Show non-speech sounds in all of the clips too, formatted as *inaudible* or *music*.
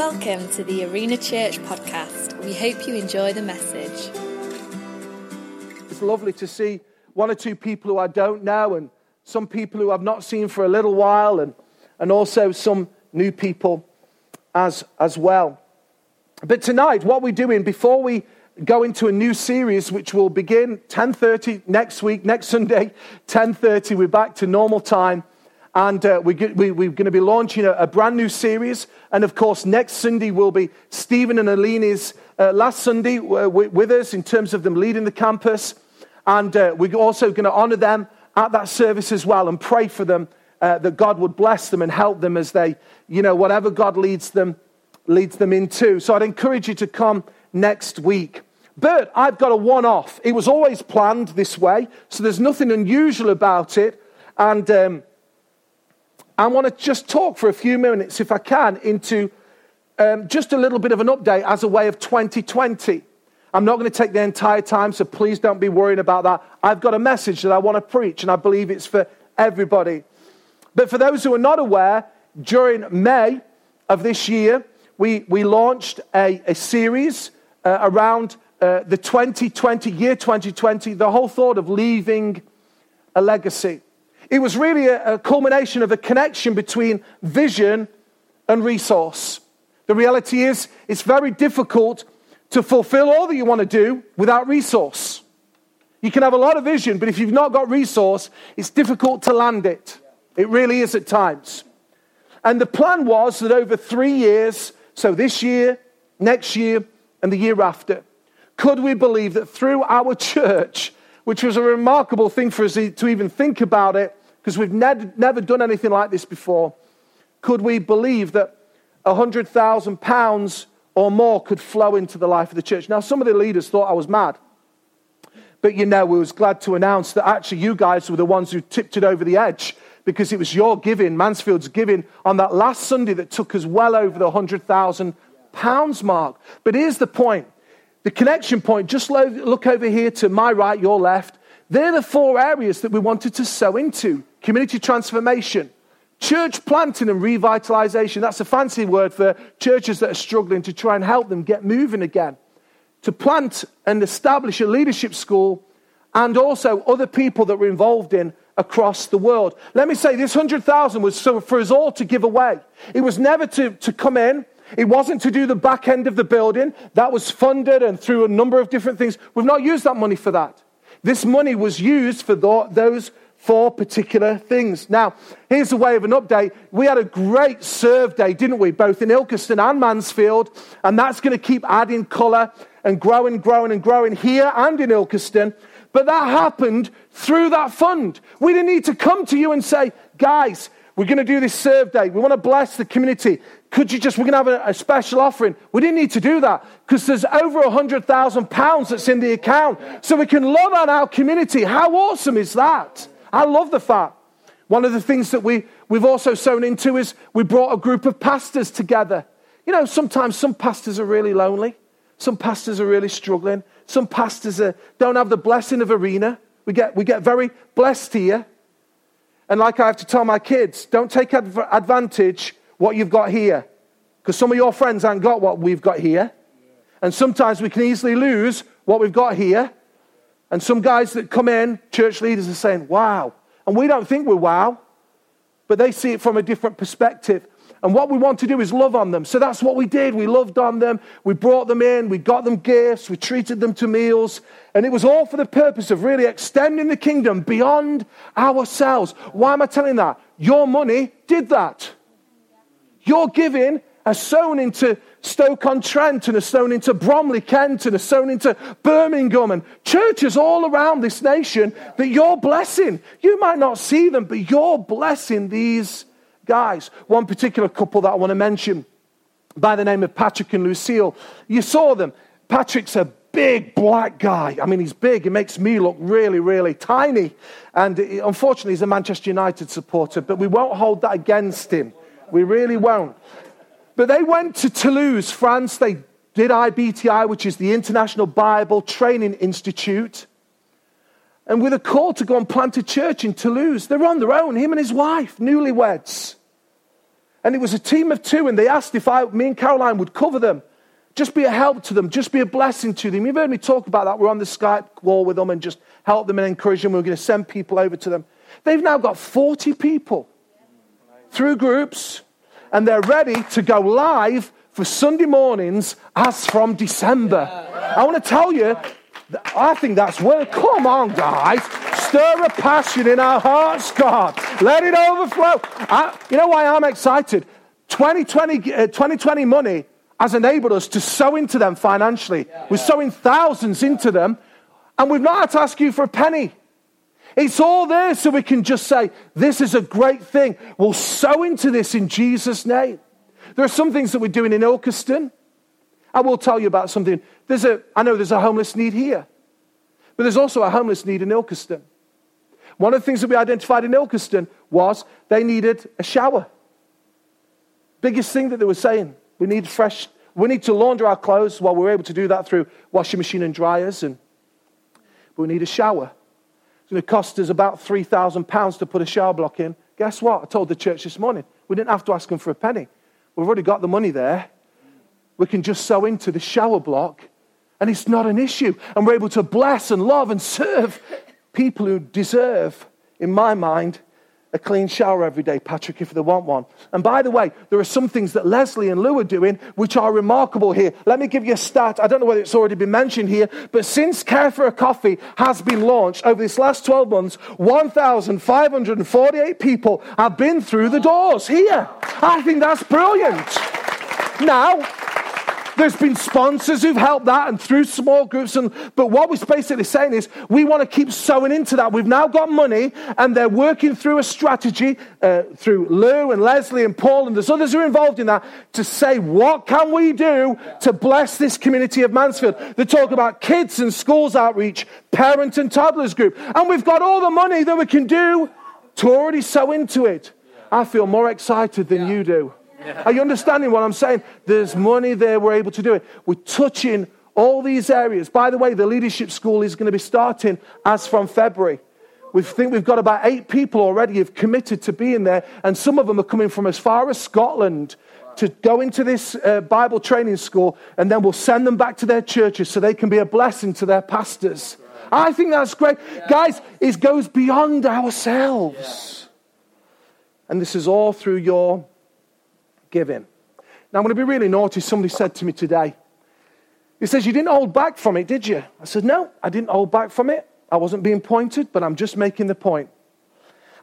Welcome to the Arena Church podcast. We hope you enjoy the message. It's lovely to see one or two people who I don't know, and some people who I've not seen for a little while, and, and also some new people as, as well. But tonight, what we're doing before we go into a new series, which will begin 10:30 next week, next Sunday, *laughs* 10:30, we're back to normal time. And uh, we, we, we're going to be launching a, a, brand new series. And of course, next Sunday will be Stephen and Alini's uh, last Sunday uh, with us in terms of them leading the campus. And uh, we're also going to honor them at that service as well and pray for them uh, that God would bless them and help them as they, you know, whatever God leads them, leads them into. So I'd encourage you to come next week. But I've got a one off. It was always planned this way, so there's nothing unusual about it. And. Um, I want to just talk for a few minutes, if I can, into um, just a little bit of an update as a way of 2020. I'm not going to take the entire time, so please don't be worrying about that. I've got a message that I want to preach, and I believe it's for everybody. But for those who are not aware, during May of this year, we, we launched a, a series uh, around uh, the 2020, year 2020, the whole thought of leaving a legacy. It was really a, a culmination of a connection between vision and resource. The reality is, it's very difficult to fulfill all that you want to do without resource. You can have a lot of vision, but if you've not got resource, it's difficult to land it. It really is at times. And the plan was that over three years, so this year, next year, and the year after, could we believe that through our *laughs* church, which was a remarkable thing for us to even think about it, because we've ne- never done anything like this before, could we believe that £100,000 or more could flow into the life of the church? Now, some of the leaders thought I was mad. But you know, we was glad to announce that actually you guys were the ones who tipped it over the edge because it was your giving, Mansfield's giving, on that last Sunday that took us well over the £100,000 mark. But here's the point the connection point. Just look over here to my right, your left. They're the four areas that we wanted to sow into community transformation, church planting and revitalization. That's a fancy word for churches that are struggling to try and help them get moving again. To plant and establish a leadership school and also other people that were involved in across the world. Let me say this 100,000 was for us all to give away. It was never to, to come in. It wasn't to do the back end of the building. That was funded and through a number of different things. We've not used that money for that. This money was used for those four particular things. Now, here's a way of an update. We had a great serve day, didn't we? Both in Ilkeston and Mansfield. And that's going to keep adding colour and growing, growing, and growing here and in Ilkeston. But that happened through that fund. We didn't need to come to you and say, guys, we're going to do this serve day. We want to bless the community. Could you just, we're going to have a, a special offering. We didn't need to do that because there's over a hundred thousand pounds that's in the account. So we can love on our community. How awesome is that? I love the fact. One of the things that we, we've also sown into is we brought a group of pastors together. You know, sometimes some pastors are really lonely. Some pastors are really struggling. Some pastors are, don't have the blessing of arena. We get, we get very blessed here. And like I have to tell my kids, don't take adv- advantage what you've got here. Because some of your friends haven't got what we've got here. And sometimes we can easily lose what we've got here. And some guys that come in, church leaders, are saying, wow. And we don't think we're wow, but they see it from a different perspective. And what we want to do is love on them. So that's what we did. We loved on them. We brought them in. We got them gifts. We treated them to meals. And it was all for the purpose of really extending the kingdom beyond ourselves. Why am I telling that? Your money did that. Your giving has sown into Stoke-on-Trent and has sown into Bromley, Kent and has sown into Birmingham and churches all around this nation that you're blessing. You might not see them, but you're blessing these guys. One particular couple that I want to mention by the name of Patrick and Lucille. You saw them. Patrick's a big black guy. I mean, he's big. He makes me look really, really tiny. And unfortunately, he's a Manchester United supporter, but we won't hold that against him. We really won't. But they went to Toulouse, France. They did IBTI, which is the International Bible Training Institute. And with a call to go and plant a church in Toulouse, they're on their own, him and his wife, newlyweds. And it was a team of two, and they asked if I, me and Caroline would cover them. Just be a help to them, just be a blessing to them. You've heard me talk about that. We're on the Skype wall with them and just help them and encourage them. We're going to send people over to them. They've now got 40 people through groups, and they're ready to go live for Sunday mornings as from December. I want to tell you, I think that's worth. Come on, guys. Stir a passion in our hearts, God. Let it overflow. I, you know why I'm excited? 2020, uh, 2020 money has enabled us to sow into them financially. We're sowing thousands into them, and we've not had to ask you for a penny. It's all there so we can just say, This is a great thing. We'll sow into this in Jesus' name. There are some things that we're doing in Ilkeston. I will tell you about something. There's a, I know there's a homeless need here, but there's also a homeless need in Ilkeston. One of the things that we identified in Ilkeston was they needed a shower. Biggest thing that they were saying. We need fresh, we need to launder our clothes. Well, we're able to do that through washing machine and dryers, and, but we need a shower. Going to cost us about £3,000 to put a shower block in. Guess what? I told the church this morning. We didn't have to ask them for a penny. We've already got the money there. We can just sow into the shower block, and it's not an issue. And we're able to bless and love and serve people who deserve, in my mind, a clean shower every day, Patrick, if they want one. And by the way, there are some things that Leslie and Lou are doing which are remarkable here. Let me give you a stat. I don't know whether it's already been mentioned here, but since Care for a Coffee has been launched over this last 12 months, 1,548 people have been through the doors here. I think that's brilliant. Now, there's been sponsors who've helped that and through small groups. And, but what we're basically saying is we want to keep sowing into that. We've now got money and they're working through a strategy uh, through Lou and Leslie and Paul and there's others who are involved in that to say, what can we do to bless this community of Mansfield? They talk about kids and schools outreach, parent and toddlers group. And we've got all the money that we can do to already sow into it. I feel more excited than you do. Are you understanding what I'm saying? There's money there, we're able to do it. We're touching all these areas. By the way, the leadership school is going to be starting as from February. We think we've got about eight people already who have committed to being there, and some of them are coming from as far as Scotland to go into this uh, Bible training school, and then we'll send them back to their churches so they can be a blessing to their pastors. I think that's great. Yeah. Guys, it goes beyond ourselves. Yeah. And this is all through your giving. Now, I'm going to be really naughty. Somebody said to me today, he says, You didn't hold back from it, did you? I said, No, I didn't hold back from it. I wasn't being pointed, but I'm just making the point.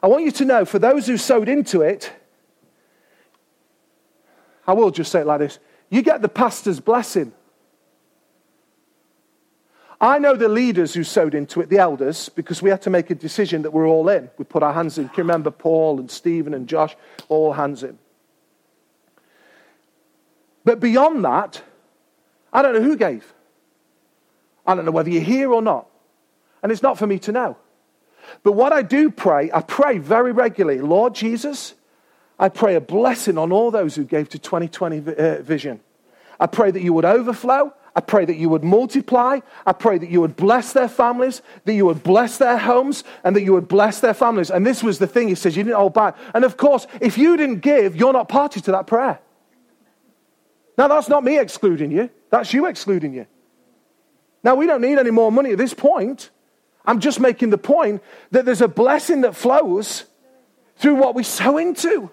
I want you to know, for those who sowed into it, I will just say it like this you get the pastor's blessing. I know the leaders who sowed into it, the elders, because we had to make a decision that we're all in. We put our hands in. Can you remember Paul and Stephen and Josh? All hands in. But beyond that, I don't know who gave. I don't know whether you're here or not. And it's not for me to know. But what I do pray, I pray very regularly, Lord Jesus, I pray a blessing on all those who gave to 2020 uh, vision. I pray that you would overflow. I pray that you would multiply. I pray that you would bless their families, that you would bless their homes, and that you would bless their families. And this was the thing he says, you didn't hold back. And of course, if you didn't give, you're not party to that prayer. Now, that's not me excluding you, that's you excluding you. Now, we don't need any more money at this point. I'm just making the point that there's a blessing that flows through what we sow into.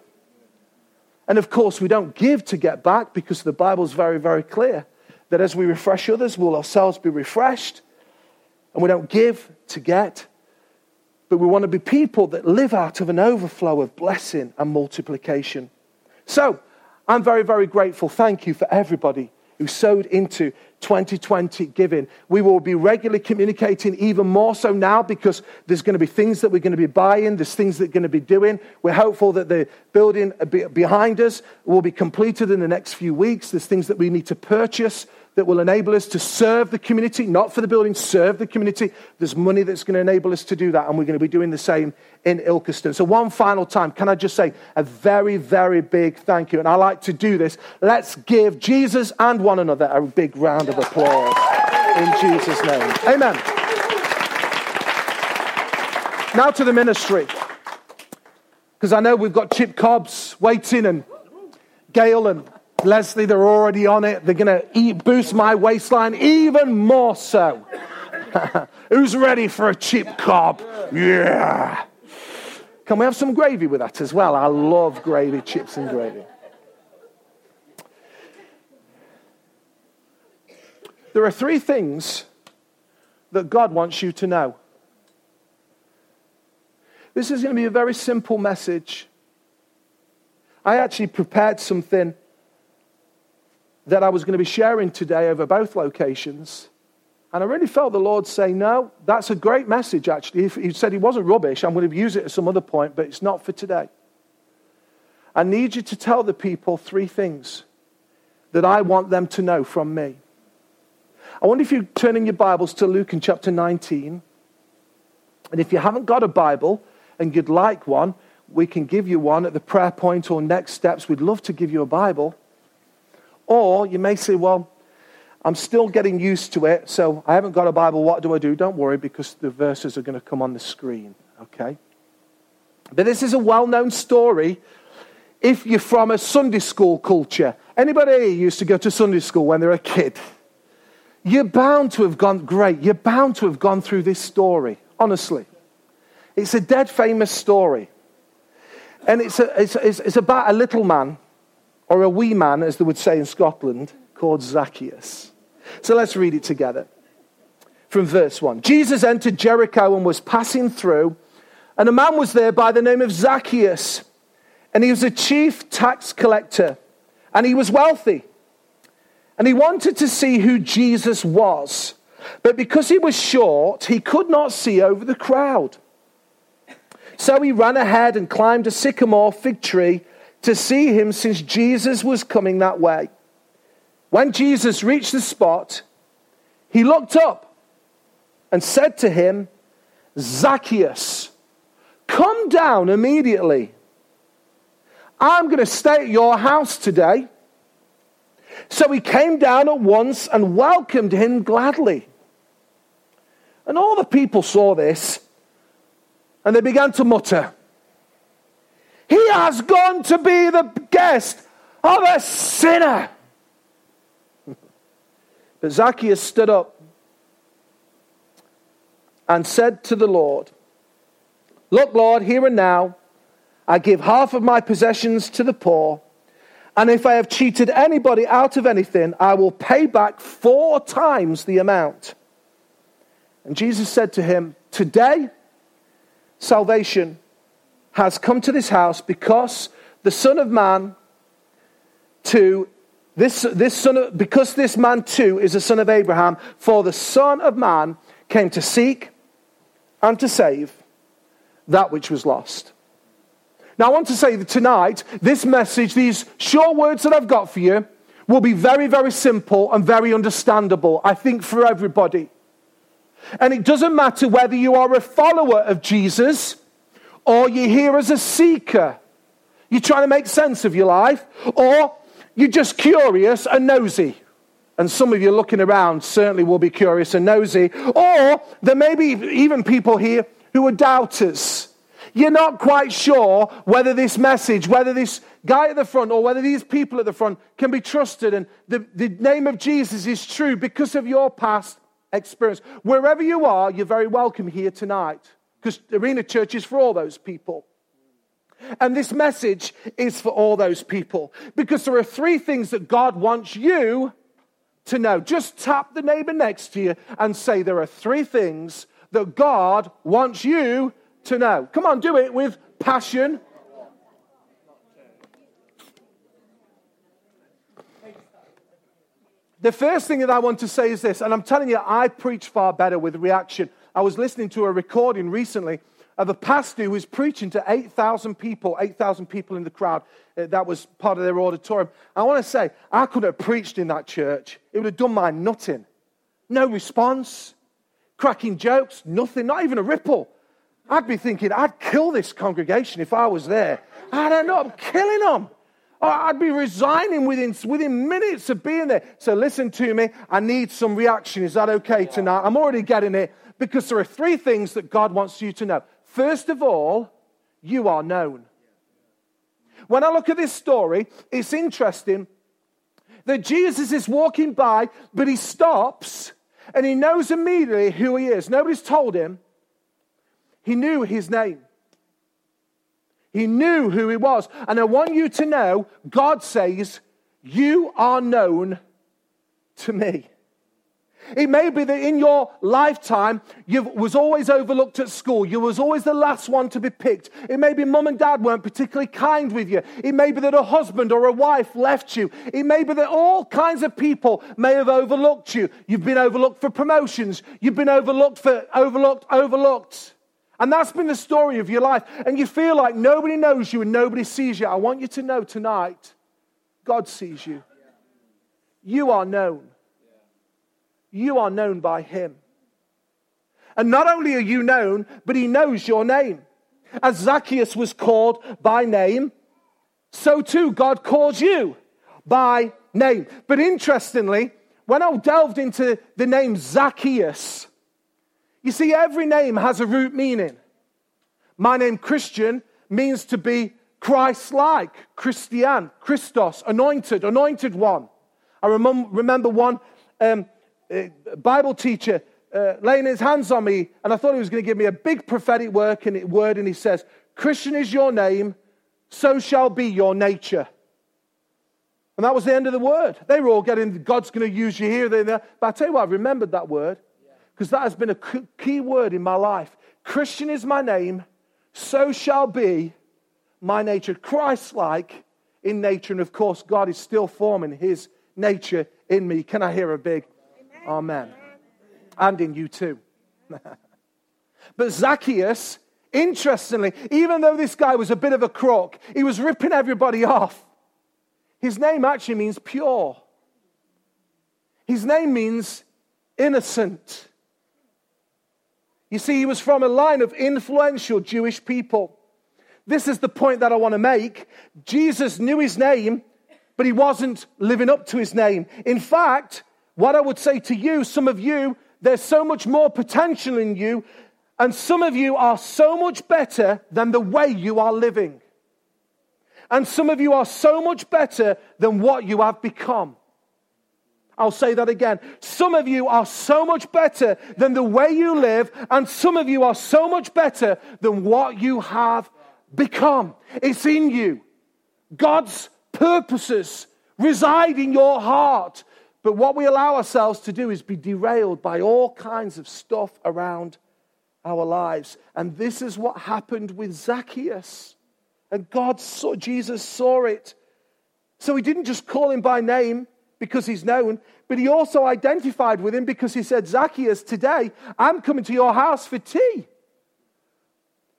And of course, we don't give to get back because the Bible's very, very clear that as we refresh others, we'll ourselves be refreshed. And we don't give to get, but we want to be people that live out of an overflow of blessing and multiplication. So, I'm very, very grateful. Thank you for everybody who sowed into 2020 giving. We will be regularly communicating even more so now because there's going to be things that we're going to be buying, there's things that we're going to be doing. We're hopeful that the building behind us will be completed in the next few weeks. There's things that we need to purchase that will enable us to serve the community, not for the building, serve the community. There's money that's going to enable us to do that, and we're going to be doing the same in Ilkeston. So, one final time, can I just say a very, very big thank you? And I like to do this. Let's give Jesus and one another a big round of applause in Jesus' name. Amen. Now to the ministry. Because I know we've got chip cobs waiting and Gail and Leslie, they're already on it. They're going to boost my waistline even more so. *laughs* Who's ready for a chip cob? Yeah. Can we have some gravy with that as well? I love gravy, chips and gravy. There are three things that God wants you to know. This is going to be a very simple message. I actually prepared something that I was going to be sharing today over both locations. And I really felt the Lord say, No, that's a great message, actually. If he said he wasn't rubbish, I'm going to use it at some other point, but it's not for today. I need you to tell the people three things that I want them to know from me. I wonder if you turn in your Bibles to Luke in chapter 19. And if you haven't got a Bible and you'd like one, we can give you one at the prayer point or next steps. We'd love to give you a Bible. Or you may say, Well, I'm still getting used to it, so I haven't got a Bible. What do I do? Don't worry, because the verses are going to come on the screen, okay? But this is a well known story if you're from a Sunday school culture. Anybody used to go to Sunday school when they were a kid? You're bound to have gone, great, you're bound to have gone through this story, honestly. It's a dead famous story. And it's, a, it's, it's, it's about a little man or a wee man, as they would say in Scotland, called Zacchaeus. So let's read it together. From verse 1 Jesus entered Jericho and was passing through, and a man was there by the name of Zacchaeus, and he was a chief tax collector, and he was wealthy. And he wanted to see who Jesus was, but because he was short, he could not see over the crowd. So he ran ahead and climbed a sycamore fig tree to see him since Jesus was coming that way. When Jesus reached the spot, he looked up and said to him, Zacchaeus, come down immediately. I'm going to stay at your house today. So he came down at once and welcomed him gladly. And all the people saw this, and they began to mutter, He has gone to be the guest of a sinner. *laughs* But Zacchaeus stood up and said to the Lord, Look, Lord, here and now, I give half of my possessions to the poor, and if I have cheated anybody out of anything, I will pay back four times the amount. And Jesus said to him, Today, salvation has come to this house because the Son of Man, to this, this son of, because this man too is a son of Abraham, for the Son of Man came to seek and to save that which was lost. Now, I want to say that tonight, this message, these short words that I've got for you, will be very, very simple and very understandable, I think, for everybody. And it doesn't matter whether you are a follower of Jesus or you're here as a seeker. You're trying to make sense of your life, or you're just curious and nosy. And some of you looking around certainly will be curious and nosy. Or there may be even people here who are doubters. You're not quite sure whether this message, whether this guy at the front, or whether these people at the front can be trusted and the, the name of Jesus is true because of your past experience. Wherever you are, you're very welcome here tonight because Arena Church is for all those people. And this message is for all those people because there are three things that God wants you to know. Just tap the neighbor next to you and say, There are three things that God wants you to know. Come on, do it with passion. The first thing that I want to say is this, and I'm telling you, I preach far better with reaction. I was listening to a recording recently of a pastor who was preaching to 8,000 people, 8,000 people in the crowd. Uh, that was part of their auditorium. I want to say, I couldn't have preached in that church. It would have done my nutting. No response, cracking jokes, nothing, not even a ripple. I'd be thinking, I'd kill this congregation if I was there. I don't know, I'm killing them. I'd be resigning within, within minutes of being there. So listen to me. I need some reaction. Is that okay tonight? I'm already getting it because there are three things that God wants you to know. First of all, you are known. When I look at this story, it's interesting that Jesus is walking by, but he stops and he knows immediately who he is. Nobody's told him. He knew his name. He knew who he was. And I want you to know God says, You are known to me. It may be that in your lifetime you was always overlooked at school. You was always the last one to be picked. It may be mum and dad weren't particularly kind with you. It may be that a husband or a wife left you. It may be that all kinds of people may have overlooked you. You've been overlooked for promotions. You've been overlooked for overlooked, overlooked. And that's been the story of your life. And you feel like nobody knows you and nobody sees you. I want you to know tonight God sees you. You are known you are known by him. And not only are you known, but he knows your name. As Zacchaeus was called by name, so too God calls you by name. But interestingly, when I delved into the name Zacchaeus, you see, every name has a root meaning. My name, Kristian, means to be Christ like, Christian, Christos, anointed, anointed one. I remember one um, Bible teacher uh, laying his hands on me, and I thought he was going to give me a big prophetic work and word, and he says, Christian is your name, so shall be your nature. And that was the end of the word. They were all getting, God's going to use you here, there, there. But I tell you what, I remembered that word because that has been a key word in my life. Christian is my name, so shall be my nature. Christ like in nature. And of course, God is still forming his nature in me. Can I hear a big Amen. And in you too. *laughs* but Zacchaeus, interestingly, even though this guy was a bit of a crook, he was ripping everybody off. His name actually means pure. His name means innocent. You see, he was from a line of influential Jewish people. This is the point that I want to make. Jesus knew his name, but he wasn't living up to his name. In fact, what I would say to you, some of you, there's so much more potential in you, and some of you are so much better than the way you are living. And some of you are so much better than what you have become. I'll say that again. Some of you are so much better than the way you live, and some of you are so much better than what you have become. It's in you. God's purposes reside in your heart. But what we allow ourselves to do is be derailed by all kinds of stuff around our lives. And this is what happened with Zacchaeus. And God saw, Jesus saw it. So he didn't just call him by name because he's known, but he also identified with him because he said, Zacchaeus, today I'm coming to your house for tea.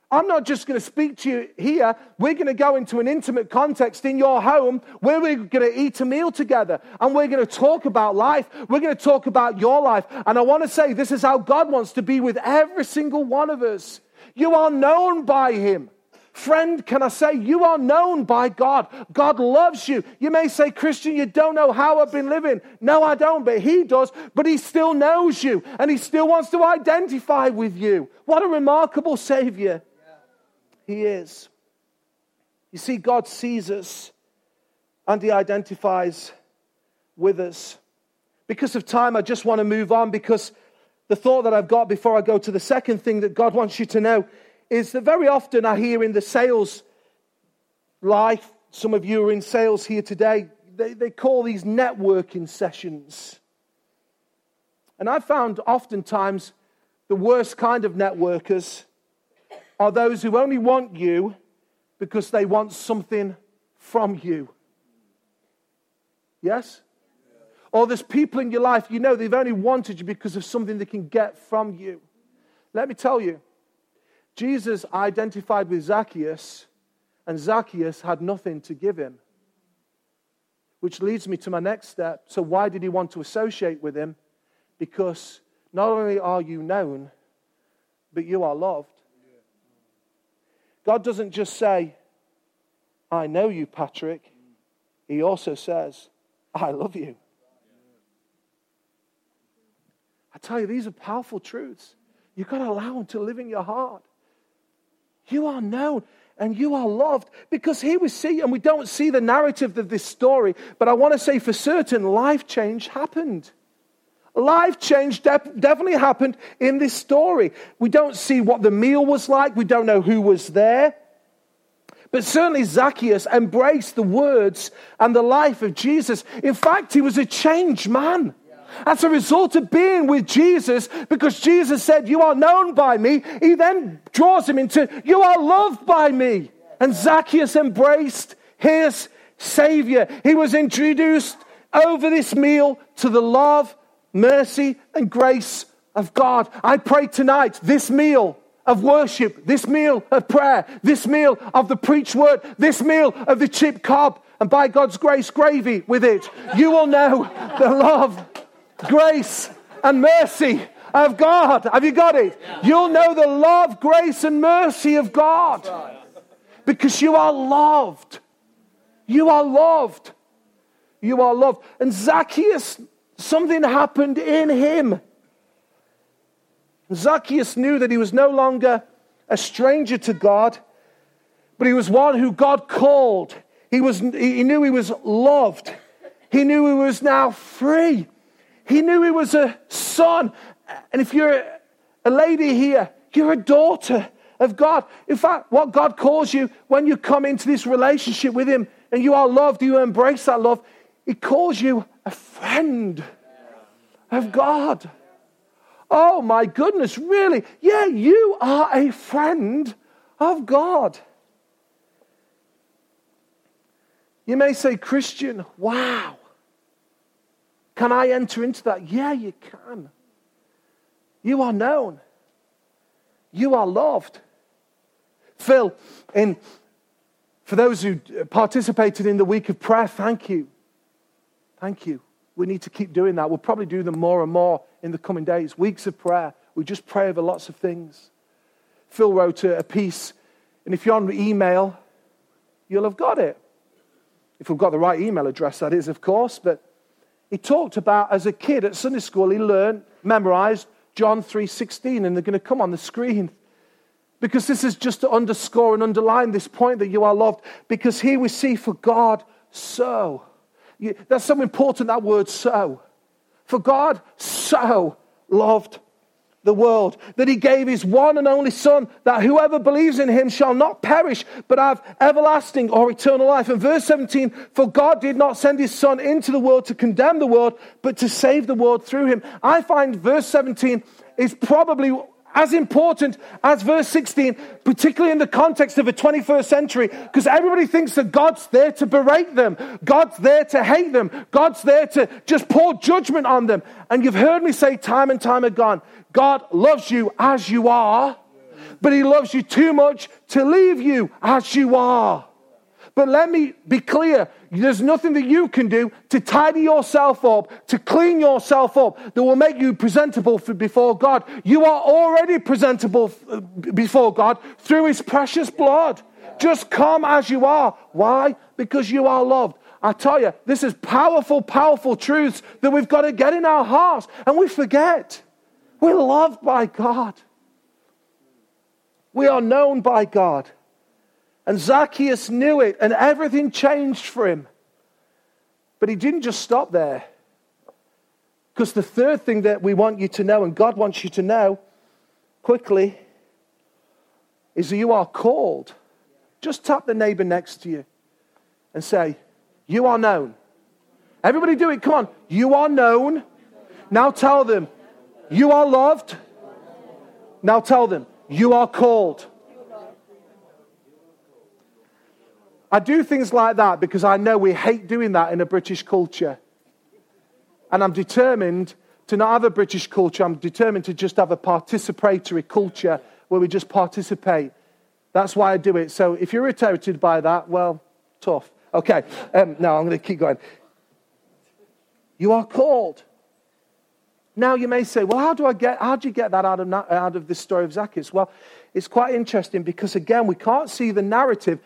I'm not just going to speak to you here. We're going to go into an intimate context in your home where we're going to eat a meal together and we're going to talk about life. We're going to talk about your life. And I want to say this is how God wants to be with every single one of us. You are known by Him. Friend, can I say, you are known by God. God loves you. You may say, Kristian, you don't know how I've been living. No, I don't, but He does. But He still knows you and He still wants to identify with you. What a remarkable Savior. He is. You see, God sees us and He identifies with us. Because of time, I just want to move on because the thought that I've got before I go to the second thing that God wants you to know is that very often I hear in the sales life, some of you are in sales here today, they, they call these networking sessions. And I've found oftentimes the worst kind of networkers are those who only want you because they want something from you. Yes? Or there's people in your life, you know, they've only wanted you because of something they can get from you. Let me tell you, Jesus identified with Zacchaeus, and Zacchaeus had nothing to give him. Which leads me to my next step. So, why did he want to associate with him? Because not only are you known, but you are loved. God doesn't just say, I know you, Patrick. He also says, I love you. I tell you, these are powerful truths. You've got to allow them to live in your heart. You are known. and you are loved. Because here we see, and we don't see the narrative of this story, but I want to say for certain, life change happened. Life change def- definitely happened in this story. We don't see what the meal was like, we don't know who was there. But certainly Zacchaeus embraced the words and the life of Jesus. In fact, he was a changed man. As a result of being with Jesus, because Jesus said, You are known by me, he then draws him into, You are loved by me. And Zacchaeus embraced his Savior. He was introduced over this meal to the love, mercy, and grace of God. I pray tonight, this meal of worship, this meal of prayer, this meal of the preached word, this meal of the chip cob, and by God's grace, gravy with it, you will know *laughs* the love grace and mercy of God. Have you got it? You'll know the love, grace, and mercy of God because you are loved. You are loved. You are loved. And Zacchaeus, something happened in him. Zacchaeus knew that he was no longer a stranger to God, but he was one who God called. He, was, he knew he was loved. He knew he was now free. He knew he was a son. And if you're a lady here, you're a daughter of God. In fact, what God calls you when you come into this relationship with Him and you are loved, you embrace that love, He calls you a friend of God. Oh my goodness, really? Yeah, you are a friend of God. You may say, Kristian, wow. Can I enter into that? Yeah, you can. You are known. You are loved. Phil, in, for those who participated in the week of prayer, thank you. Thank you. We need to keep doing that. We'll probably do them more and more in the coming days. Weeks of prayer. We just pray over lots of things. Phil wrote a, piece, and if you're on email, you'll have got it. If we've got the right email address, that is, of course, but he talked about as a kid at Sunday school, he learned, memorized John 3:16, and they're going to come on the screen. Because this is just to underscore and underline this point that you are loved. Because here we see for God so. That's so important, that word so. For God so loved the world, that he gave his one and only Son, that whoever believes in him shall not perish, but have everlasting or eternal life. And verse 17, for God did not send his Son into the world to condemn the world, but to save the world through him. I find verse 17 is probably as important as verse 16, particularly in the context of the 21st century, because everybody thinks that God's there to berate them, God's there to hate them, God's there to just pour judgment on them. And you've heard me say time and time again God loves you as you are, but He loves you too much to leave you as you are. But let me be clear there's nothing that you can do to tidy yourself up, to clean yourself up, that will make you presentable for, before God. You are already presentable before God through His precious blood. Just come as you are. Why? Because you are loved. I tell you, this is powerful, powerful truths that we've got to get in our hearts. And we forget. We're loved by God. We are known by God. And Zacchaeus knew it, and everything changed for him. But he didn't just stop there. Because the third thing that we want you to know, and God wants you to know quickly, is that you are called. Just tap the neighbor next to you and say, You are known. Everybody do it. Come on. You are known. Now tell them, You are loved. Now tell them, You are called. I do things like that because I know we hate doing that in a British culture. And I'm determined to not have a British culture. I'm determined to just have a participatory culture where we just participate. That's why I do it. So if you're irritated by that, well, tough. Okay, um, now I'm going to keep going. You are called. Now you may say, well, how do I get, how do you get that out of, out of this story of Zacchaeus? Well, it's quite interesting because again, we can't see the narrative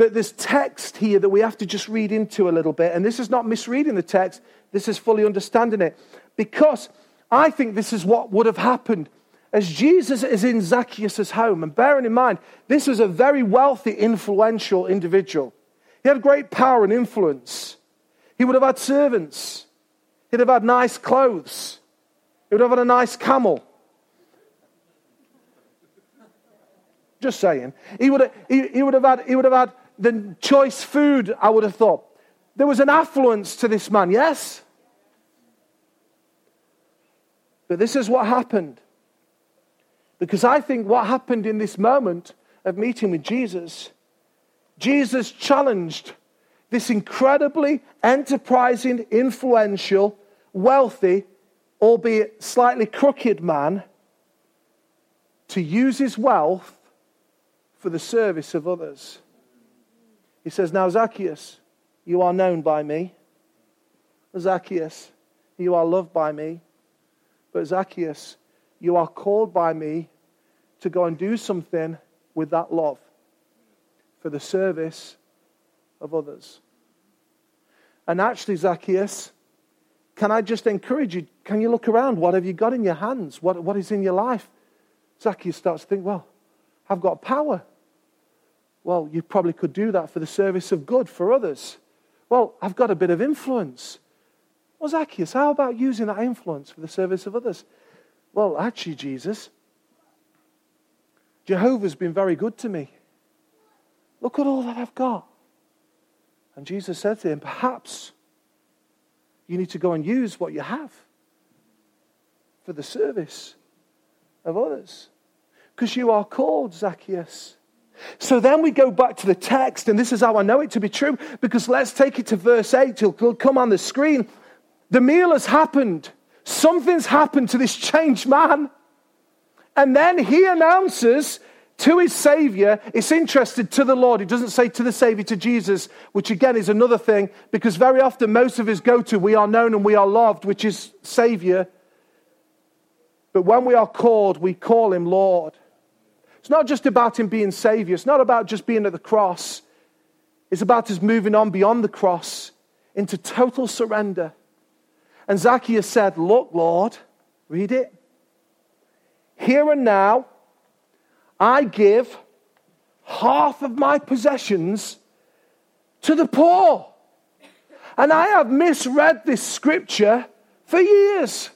but there's text here that we have to just read into a little bit. And this is not misreading the text, this is fully understanding it. Because I think this is what would have happened. as Jesus is in Zacchaeus' home, and bearing in mind, this was a very wealthy, influential individual. He had great power and influence. He would have had servants. He'd have had nice clothes. He would have had a nice camel. Just saying. He would have, he, he would have, had, he would have had the choice food, I would have thought. There was an affluence to this man, yes? But this is what happened. Because I think what happened in this moment of meeting with Jesus, Jesus challenged this incredibly enterprising, influential, wealthy, albeit slightly crooked man to use his wealth for the service of others. He says, Now, Zacchaeus, you are known by me. Zacchaeus, you are loved by me. But Zacchaeus, you are called by me to go and do something with that love for the service of others. And actually, Zacchaeus, can I just encourage you? Can you look around? What have you got in your hands? What, what is in your life? Zacchaeus starts to think, well, I've got power. Well, you probably could do that for the service of good for others. Well, I've got a bit of influence. Well, Zacchaeus, how about using that influence for the service of others? Well, actually, Jesus, Jehovah's been very good to me. Look at all that I've got. And Jesus said to him, Perhaps you need to go and use what you have for the service of others. Because you are called, Zacchaeus. So then we go back to the text, and this is how I know it to be true, because let's take it to verse 8. It'll come on the screen. The meal has happened. Something's happened to this changed man. And then he announces to his Savior, it's interested to the Lord. He doesn't say to the Savior, to Jesus, which again is another thing, because very often most of us go to, we are known and we are loved, which is Savior. But when we are called, we call him Lord. It's not just about him being Savior, it's not about just being at the cross. It's about us moving on beyond the cross into total surrender and Zacchaeus said, Look, Lord, read it. Here and now, I give half of my possessions to the poor. And I have misread this scripture for years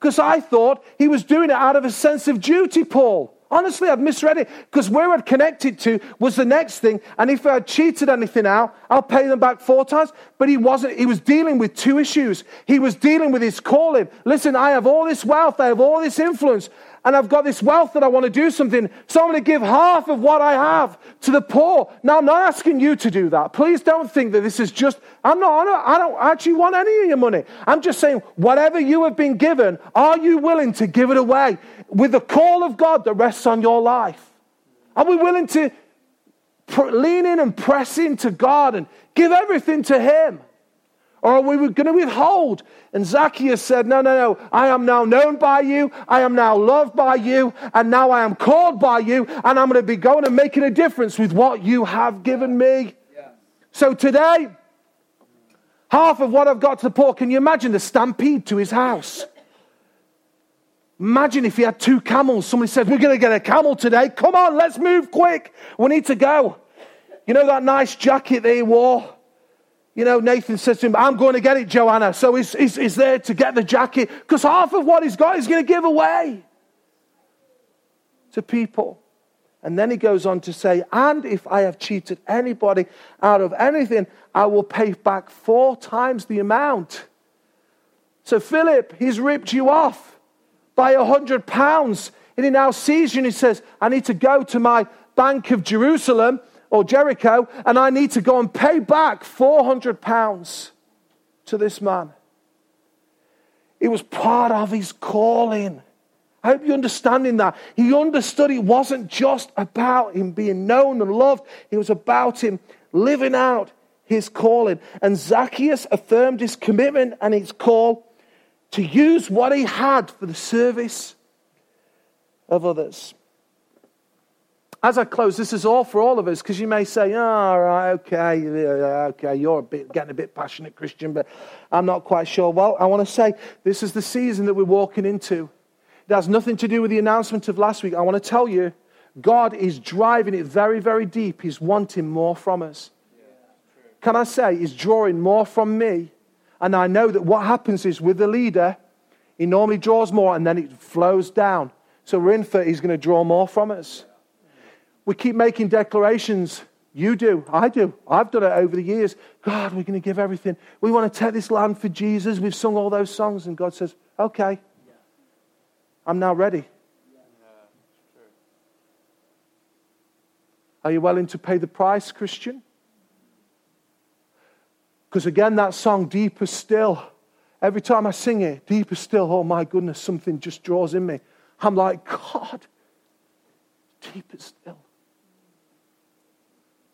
because I thought he was doing it out of a sense of duty, Paul. Honestly, I've misread it because where I'd connected to was the next thing. And if I cheated anything out, I'll pay them back four times. But he wasn't. He was dealing with two issues. He was dealing with his calling. Listen, I have all this wealth, I have all this influence, and I've got this wealth that I want to do something. So I'm going to give half of what I have to the poor. Now, I'm not asking you to do that. Please don't think that this is just, I'm not, I don't, I don't actually want any of your money. I'm just saying, whatever you have been given, are you willing to give it away with the call of God that rests on your life? Are we willing to lean in and press into God and give everything to Him? Or are we going to withhold? And Zacchaeus said, No, no, no. I am now known by you. I am now loved by you. And now I am called by you. And I'm going to be going and making a difference with what you have given me. Yeah. So today, half of what I've got to the poor, can you imagine the stampede to his house? Imagine if he had two camels. Somebody said, We're going to get a camel today. Come on, let's move quick. We need to go. You know that nice jacket that he wore? You know, Nathan says to him, I'm going to get it, Joanna. So he's, he's, he's there to get the jacket because half of what he's got he's going to give away to people. And then he goes on to say, And if I have cheated anybody out of anything, I will pay back four times the amount. So, Philip, he's ripped you off by a hundred pounds. And he now sees you and he says, I need to go to my bank of Jerusalem or Jericho, and I need to go and pay back 400 pounds to this man. It was part of his calling. I hope you're understanding that. He understood it wasn't just about him being known and loved, it was about him living out his calling. And Zacchaeus affirmed his commitment and his call to use what he had for the service of others as I close, this is all for all of us because you may say, oh, all right, okay, okay, you're a bit, getting a bit passionate, Kristian, but I'm not quite sure. Well, I want to say this is the season that we're walking into. It has nothing to do with the announcement of last week. I want to tell you, God is driving it very, very deep. He's wanting more from us. Can I say, He's drawing more from me. And I know that what happens is with the leader, he normally draws more and then it flows down. So we're in for he's going to draw more from us. We keep making declarations. You do. I do. I've done it over the years. God, we're going to give everything. We want to take this land for Jesus. We've sung all those songs. And God says, okay, I'm now ready. Are you willing to pay the price, Christian? Because again, that song, Deeper Still, every time I sing it, Deeper Still, oh my goodness, something just draws in me. I'm like, God, deeper still.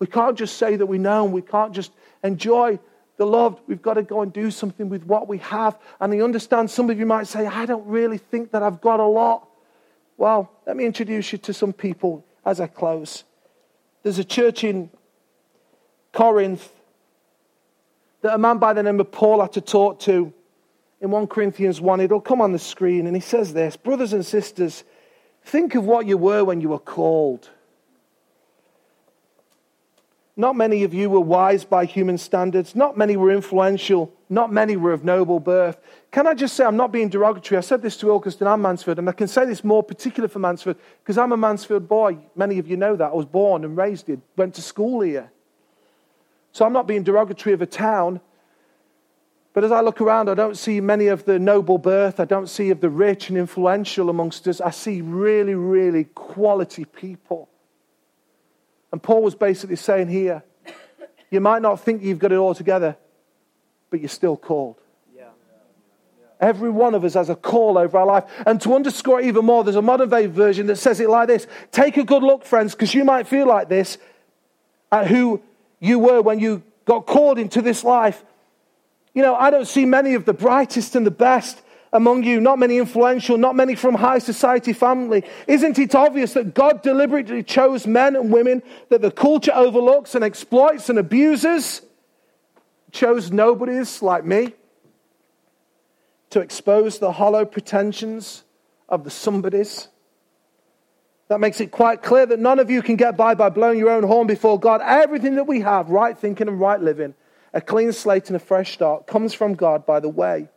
We can't just say that we know, and we can't just enjoy the loved. We've got to go and do something with what we have. And I understand some of you might say, I don't really think that I've got a lot. Well, let me introduce you to some people as I close. There's a church in Corinth that a man by the name of Paul had to talk to in 1 Corinthians 1. It'll come on the screen, and he says this Brothers and sisters, think of what you were when you were called. Not many of you were wise by human standards. Not many were influential. Not many were of noble birth. Can I just say, I'm not being derogatory. I said this to Ilkeston and Mansfield, and I can say this more particular for Mansfield because I'm a Mansfield boy. Many of you know that. I was born and raised here, went to school here. So I'm not being derogatory of a town. But as I look around, I don't see many of the noble birth. I don't see of the rich and influential amongst us. I see really, really quality people. And Paul was basically saying here, you might not think you've got it all together, but you're still called. Every one of us has a call over our life. And to underscore it even more, there's a modern day version that says it like this Take a good look, friends, because you might feel like this at who you were when you got called into this life. You know, I don't see many of the brightest and the best among you, not many influential, not many from high society family. Isn't it obvious that God deliberately chose men and women that the culture overlooks and exploits and abuses? Chose nobodies like me to expose the hollow pretensions of the somebodies? That makes it quite clear that none of you can get by by blowing your own horn before God. Everything that we have, right thinking and right living, a clean slate and a fresh start, comes from God by the way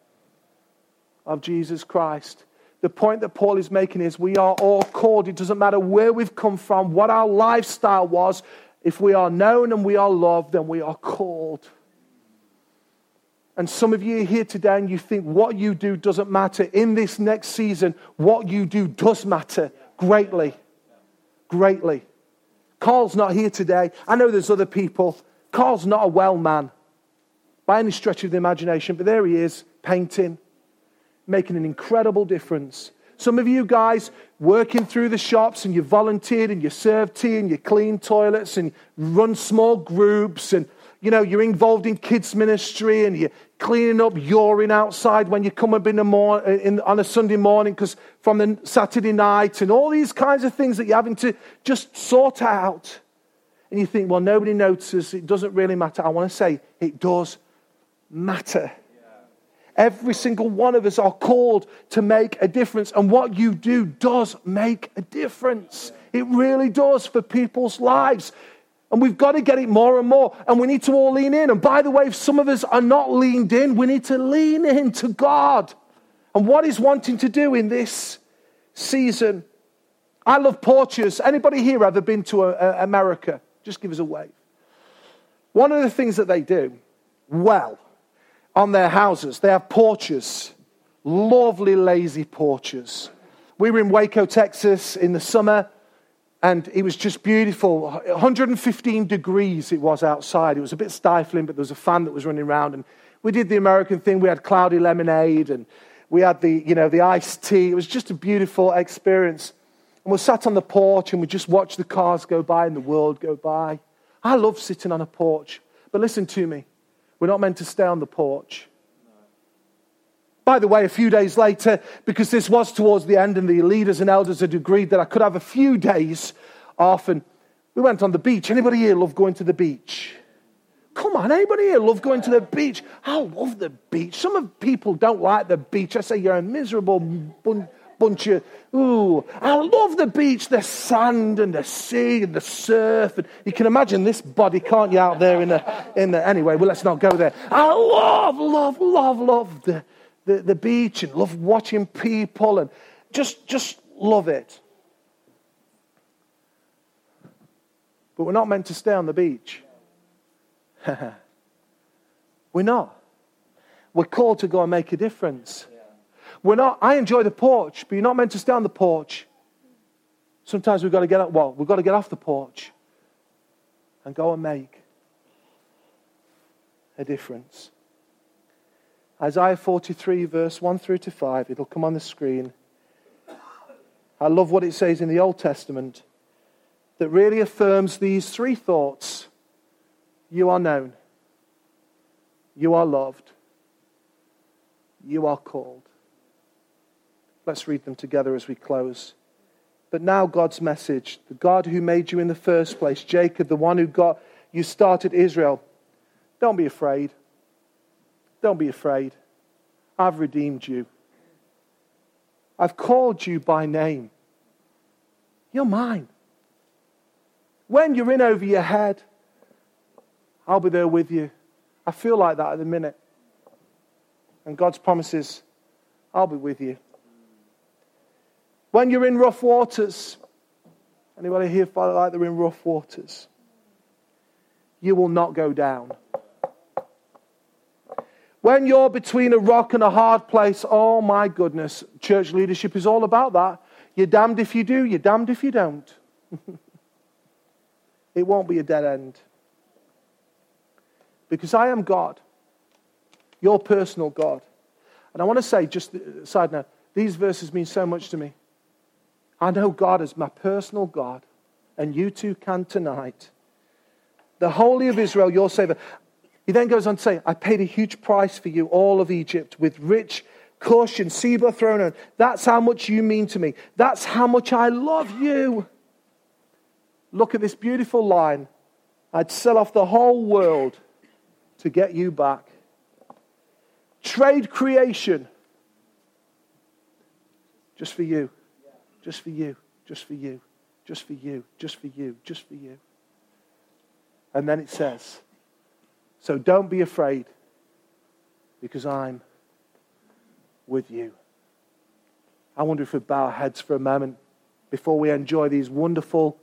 of Jesus Christ. The point that Paul is making is we are all called. It doesn't matter where we've come from, what our lifestyle was. If we are known and we are loved, then we are called. And some of you are here today and you think what you do doesn't matter. In this next season, what you do does matter greatly. Greatly. Carl's not here today. I know there's other people. Carl's not a well man by any stretch of the imagination, but there he is, painting, making an incredible difference. Some of you guys working through the shops and you volunteered and you served tea and you clean toilets and run small groups and you know you're involved in kids ministry and you're cleaning up urine outside when you come up in the mor- in, on a Sunday morning because from the Saturday night and all these kinds of things that you're having to just sort out. And you think, well, nobody notices. It doesn't really matter. I want to say it does matter. Every single one of us are called to make a difference. And what you do does make a difference. It really does for people's lives. And we've got to get it more and more. And we need to all lean in. And by the way, if some of us are not leaned in, we need to lean into God and what He's wanting to do in this season. I love porches. Anybody here ever been to a, a America? Just give us a wave. One of the things that they do well on their houses, they have porches, lovely, lazy porches. We were in Waco, Texas in the summer and it was just beautiful. 115 degrees it was outside. It was a bit stifling, but there was a fan that was running around. And we did the American thing. We had cloudy lemonade and we had the, you know, the iced tea. It was just a beautiful experience. And we sat on the porch and we just watched the cars go by and the world go by. I love sitting on a porch. But listen to me. We're not meant to stay on the porch. By the way, a few days later, because this was towards the end and the leaders and elders had agreed that I could have a few days off, and we went on the beach. Anybody here love going to the beach? Come on, anybody here love going to the beach? I love the beach. Some of people don't like the beach. I say you're a miserable bun- bunch of, ooh, I love the beach, the sand and the sea and the surf. And you can imagine this body, can't you, out there in the, in the, anyway, well, let's not go there. I love, love, love, love the, the, the beach and love watching people and just, just love it. But we're not meant to stay on the beach. *laughs* we're not. We're called to go and make a difference. We're not, I enjoy the porch, but you're not meant to stay on the porch. Sometimes we've got to get up, well, we've got to get off the porch and go and make a difference. Isaiah 43, verse 1 through to 5, it'll come on the screen. I love what it says in the Old Testament that really affirms these three thoughts you are known, you are loved, you are called. Let's read them together as we close. But now, God's message the God who made you in the first place, Jacob, the one who got you started Israel. Don't be afraid. Don't be afraid. I've redeemed you. I've called you by name. You're mine. When you're in over your head, I'll be there with you. I feel like that at the minute. And God's promises, I'll be with you. When you're in rough waters, anybody here feel like they're in rough waters? You will not go down. When you're between a rock and a hard place, oh my goodness, church leadership is all about that. You're damned if you do, you're damned if you don't. *laughs* it won't be a dead end. Because I am God, your personal God. And I want to say, just side note, these verses mean so much to me. I know God as my personal God, and you too can tonight. The Holy of Israel, your Savior. He then goes on to say, I paid a huge price for you, all of Egypt, with rich Cush and Seba thrown on. That's how much you mean to me. That's how much I love you. Look at this beautiful line. I'd sell off the whole world to get you back. Trade creation just for you, just for you, just for you, just for you, just for you, just for you. And then it says, so don't be afraid because I'm with you. I wonder if we bow our heads for a moment before we enjoy these wonderful